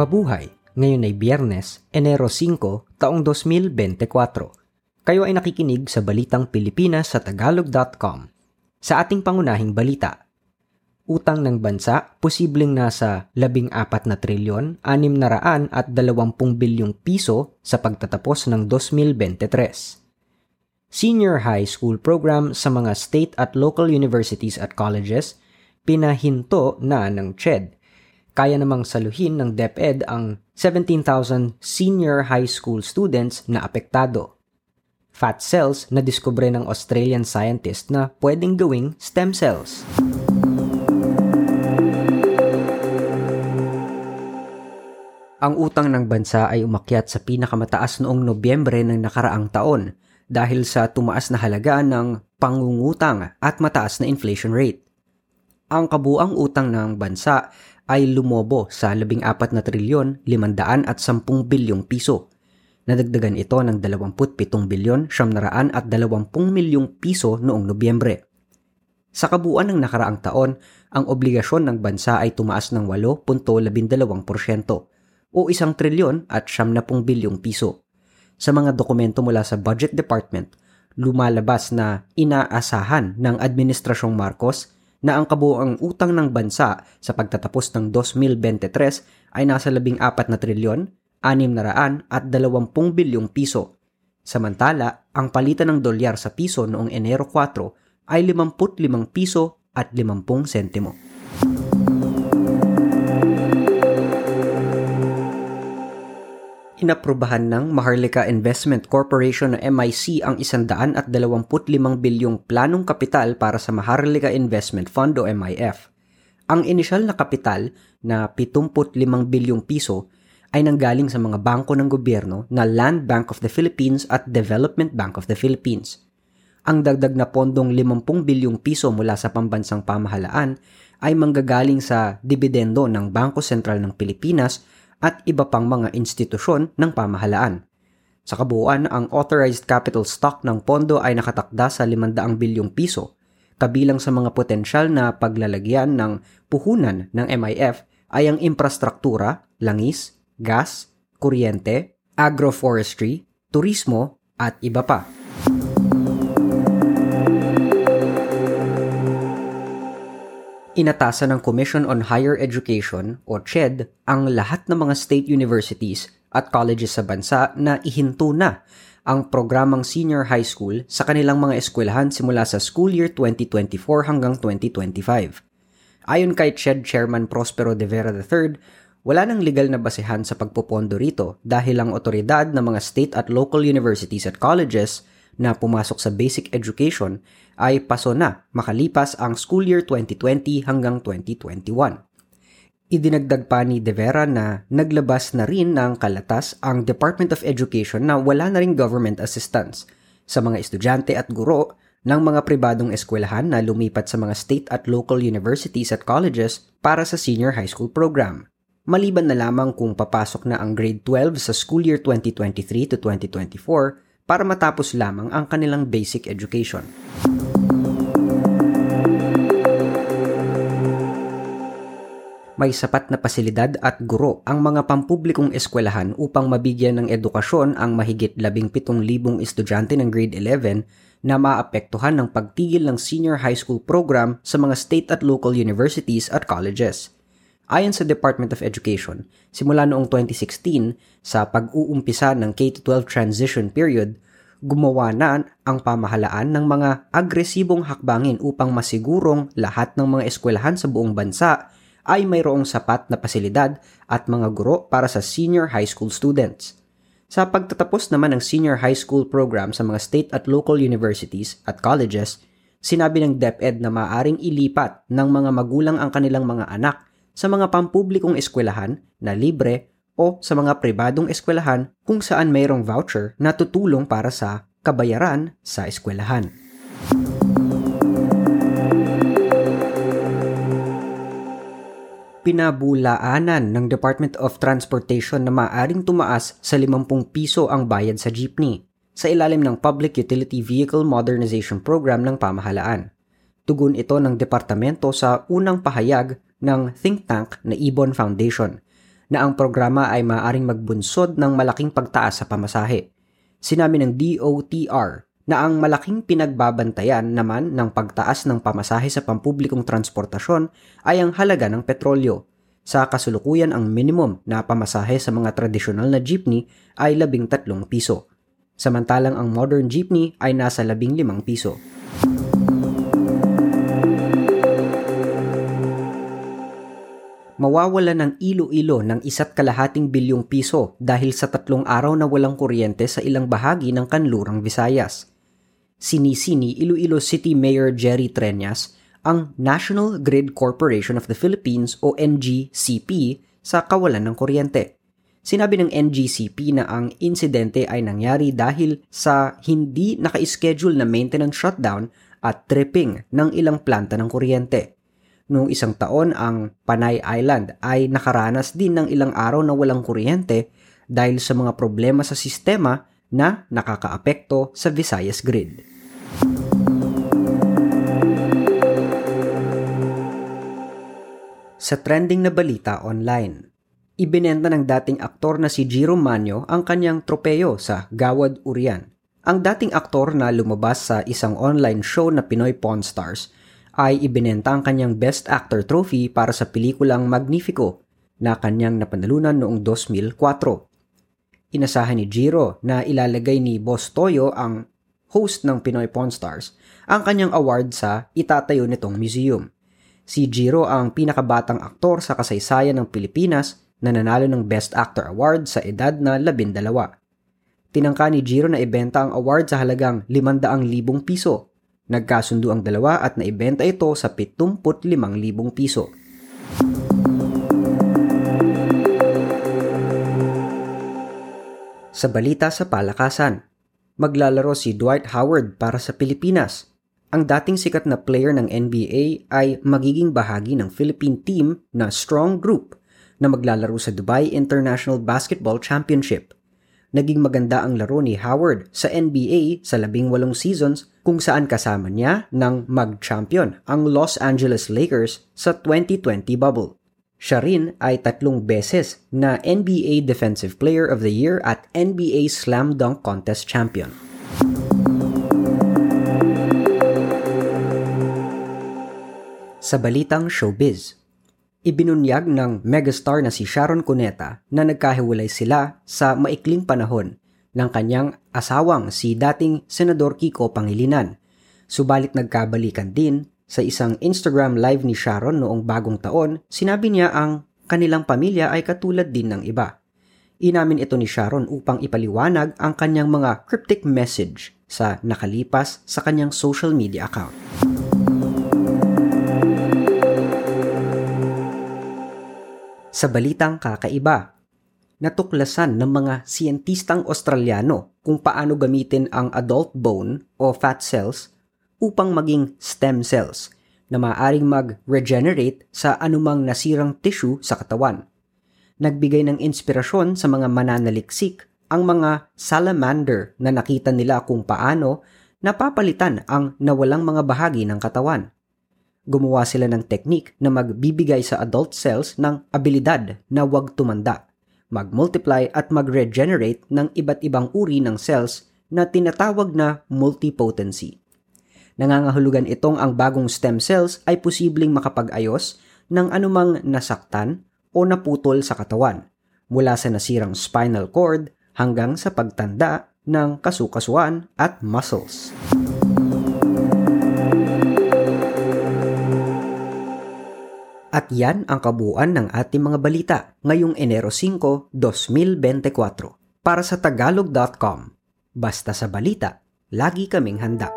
Mabuhay! Ngayon ay Biyernes, Enero 5, taong 2024. Kayo ay nakikinig sa Balitang Pilipinas sa Tagalog.com. Sa ating pangunahing balita, utang ng bansa posibleng nasa 14 na trilyon, 600 at 20 bilyong piso sa pagtatapos ng 2023. Senior high school program sa mga state at local universities at colleges pinahinto na ng CHED kaya namang saluhin ng DepEd ang 17,000 senior high school students na apektado. Fat cells na diskubre ng Australian scientist na pwedeng gawing stem cells. Ang utang ng bansa ay umakyat sa pinakamataas noong Nobyembre ng nakaraang taon dahil sa tumaas na halaga ng pangungutang at mataas na inflation rate. Ang kabuang utang ng bansa ay lumobo sa 14 na trilyon 500 at 10 bilyong piso. Nadagdagan ito ng 27 bilyon 700 at 20 milyong piso noong Nobyembre. Sa kabuuan ng nakaraang taon, ang obligasyon ng bansa ay tumaas ng 8.12% o 1 trilyon at 70 bilyong piso. Sa mga dokumento mula sa Budget Department, lumalabas na inaasahan ng Administrasyong Marcos na ang kabuoang utang ng bansa sa pagtatapos ng 2023 ay nasa 14 na trilyon, 600 at 20 bilyong piso. Samantala, ang palitan ng dolyar sa piso noong Enero 4 ay 55 piso at 50 sentimo. Inaprubahan ng Maharlika Investment Corporation na MIC ang 125 bilyong planong kapital para sa Maharlika Investment Fund o MIF. Ang inisyal na kapital na 75 bilyong piso ay nanggaling sa mga bangko ng gobyerno na Land Bank of the Philippines at Development Bank of the Philippines. Ang dagdag na pondong 50 bilyong piso mula sa pambansang pamahalaan ay manggagaling sa dibidendo ng Bangko Sentral ng Pilipinas at iba pang mga institusyon ng pamahalaan. Sa kabuuan, ang authorized capital stock ng pondo ay nakatakda sa 500 bilyong piso, kabilang sa mga potensyal na paglalagyan ng puhunan ng MIF ay ang infrastruktura, langis, gas, kuryente, agroforestry, turismo at iba pa. Inatasan ng Commission on Higher Education o CHED ang lahat ng mga state universities at colleges sa bansa na ihinto na ang programang senior high school sa kanilang mga eskwelahan simula sa school year 2024 hanggang 2025. Ayon kay CHED Chairman Prospero de Vera III, wala nang legal na basehan sa pagpopondo rito dahil ang otoridad ng mga state at local universities at colleges na pumasok sa basic education ay paso na makalipas ang school year 2020 hanggang 2021. Idinagdag pa ni De Vera na naglabas na rin ng kalatas ang Department of Education na wala na rin government assistance sa mga estudyante at guro ng mga pribadong eskwelahan na lumipat sa mga state at local universities at colleges para sa senior high school program. Maliban na lamang kung papasok na ang grade 12 sa school year 2023 to 2024 para matapos lamang ang kanilang basic education. May sapat na pasilidad at guro ang mga pampublikong eskwelahan upang mabigyan ng edukasyon ang mahigit 17,000 estudyante ng grade 11 na maapektuhan ng pagtigil ng senior high school program sa mga state at local universities at colleges. Ayon sa Department of Education, simula noong 2016 sa pag-uumpisa ng K-12 transition period, gumawa na ang pamahalaan ng mga agresibong hakbangin upang masigurong lahat ng mga eskwelahan sa buong bansa ay mayroong sapat na pasilidad at mga guro para sa senior high school students. Sa pagtatapos naman ng senior high school program sa mga state at local universities at colleges, sinabi ng DepEd na maaring ilipat ng mga magulang ang kanilang mga anak sa mga pampublikong eskwelahan na libre o sa mga pribadong eskwelahan kung saan mayroong voucher na tutulong para sa kabayaran sa eskwelahan. Pinabulaanan ng Department of Transportation na maaring tumaas sa 50 piso ang bayad sa jeepney sa ilalim ng Public Utility Vehicle Modernization Program ng pamahalaan. Tugon ito ng departamento sa unang pahayag ng think tank na Ibon Foundation na ang programa ay maaaring magbunsod ng malaking pagtaas sa pamasahe. Sinabi ng DOTR na ang malaking pinagbabantayan naman ng pagtaas ng pamasahe sa pampublikong transportasyon ay ang halaga ng petrolyo. Sa kasulukuyan ang minimum na pamasahe sa mga tradisyonal na jeepney ay 13 piso. Samantalang ang modern jeepney ay nasa 15 piso. mawawala ng ilo-ilo ng isa't kalahating bilyong piso dahil sa tatlong araw na walang kuryente sa ilang bahagi ng kanlurang Visayas. Sinisini Iloilo City Mayor Jerry Treñas ang National Grid Corporation of the Philippines o NGCP sa kawalan ng kuryente. Sinabi ng NGCP na ang insidente ay nangyari dahil sa hindi naka-schedule na maintenance shutdown at tripping ng ilang planta ng kuryente. Noong isang taon, ang Panay Island ay nakaranas din ng ilang araw na walang kuryente dahil sa mga problema sa sistema na nakakaapekto sa Visayas grid. Sa trending na balita online, ibinenta ng dating aktor na si Jiro Manyo ang kanyang tropeyo sa Gawad Urian. Ang dating aktor na lumabas sa isang online show na Pinoy Pawn Stars ay ibinenta ang kanyang Best Actor trophy para sa pelikulang Magnifico na kanyang napanalunan noong 2004. Inasahan ni Jiro na ilalagay ni Boss Toyo ang host ng Pinoy Pawn Stars ang kanyang award sa itatayo nitong museum. Si Jiro ang pinakabatang aktor sa kasaysayan ng Pilipinas na nanalo ng Best Actor Award sa edad na 12. Tinangka ni Jiro na ibenta ang award sa halagang 500,000 piso Nagkasundo ang dalawa at naibenta ito sa 75,000 piso. Sa balita sa palakasan, maglalaro si Dwight Howard para sa Pilipinas. Ang dating sikat na player ng NBA ay magiging bahagi ng Philippine team na Strong Group na maglalaro sa Dubai International Basketball Championship naging maganda ang laro ni Howard sa NBA sa labing walong seasons kung saan kasama niya ng mag-champion ang Los Angeles Lakers sa 2020 bubble. Siya rin ay tatlong beses na NBA Defensive Player of the Year at NBA Slam Dunk Contest champion. Sa balitang showbiz, Ibinunyag ng megastar na si Sharon Cuneta na nagkahiwalay sila sa maikling panahon ng kanyang asawang si dating Senador Kiko Pangilinan. Subalit nagkabalikan din sa isang Instagram live ni Sharon noong bagong taon, sinabi niya ang kanilang pamilya ay katulad din ng iba. Inamin ito ni Sharon upang ipaliwanag ang kanyang mga cryptic message sa nakalipas sa kanyang social media account. Sa balitang kakaiba, natuklasan ng mga siyentistang Australiano kung paano gamitin ang adult bone o fat cells upang maging stem cells na maaaring mag-regenerate sa anumang nasirang tissue sa katawan. Nagbigay ng inspirasyon sa mga mananaliksik ang mga salamander na nakita nila kung paano napapalitan ang nawalang mga bahagi ng katawan gumawa sila ng teknik na magbibigay sa adult cells ng abilidad na wag tumanda, mag-multiply at mag-regenerate ng iba't ibang uri ng cells na tinatawag na multipotency. Nangangahulugan itong ang bagong stem cells ay posibleng makapag-ayos ng anumang nasaktan o naputol sa katawan, mula sa nasirang spinal cord hanggang sa pagtanda ng kasukasuan at muscles. At yan ang kabuuan ng ating mga balita ngayong Enero 5, 2024. Para sa tagalog.com, basta sa balita, lagi kaming handa.